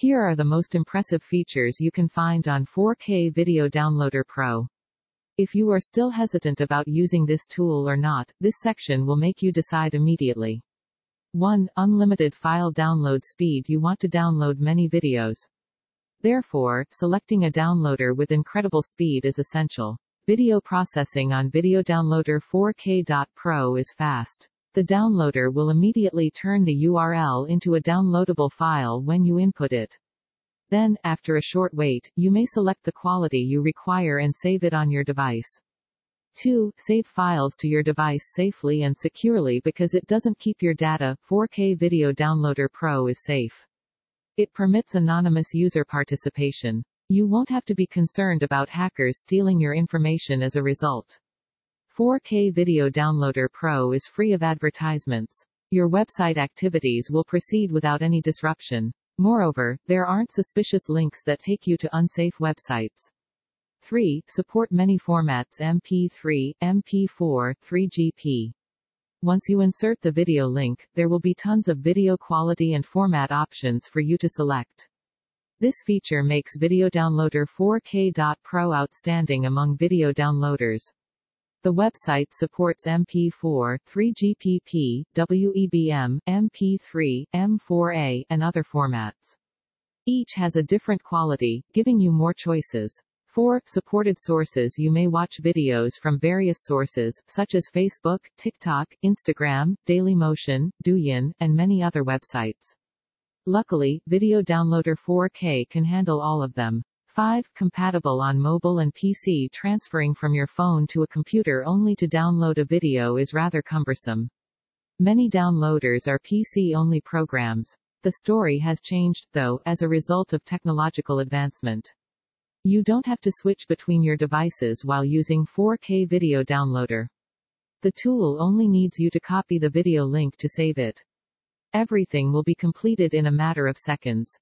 Here are the most impressive features you can find on 4K Video Downloader Pro. If you are still hesitant about using this tool or not, this section will make you decide immediately. 1. Unlimited file download speed You want to download many videos. Therefore, selecting a downloader with incredible speed is essential. Video processing on Video Downloader 4K.Pro is fast. The downloader will immediately turn the URL into a downloadable file when you input it. Then, after a short wait, you may select the quality you require and save it on your device. 2. Save files to your device safely and securely because it doesn't keep your data. 4K Video Downloader Pro is safe. It permits anonymous user participation. You won't have to be concerned about hackers stealing your information as a result. 4K Video Downloader Pro is free of advertisements. Your website activities will proceed without any disruption. Moreover, there aren't suspicious links that take you to unsafe websites. 3. Support many formats MP3, MP4, 3GP. Once you insert the video link, there will be tons of video quality and format options for you to select. This feature makes Video Downloader 4K.Pro outstanding among video downloaders. The website supports MP4, 3GPP, WEBM, MP3, M4A, and other formats. Each has a different quality, giving you more choices. 4. Supported sources You may watch videos from various sources, such as Facebook, TikTok, Instagram, Dailymotion, Douyin, and many other websites. Luckily, Video Downloader 4K can handle all of them. 5. Compatible on mobile and PC Transferring from your phone to a computer only to download a video is rather cumbersome. Many downloaders are PC-only programs. The story has changed, though, as a result of technological advancement. You don't have to switch between your devices while using 4K Video Downloader. The tool only needs you to copy the video link to save it. Everything will be completed in a matter of seconds.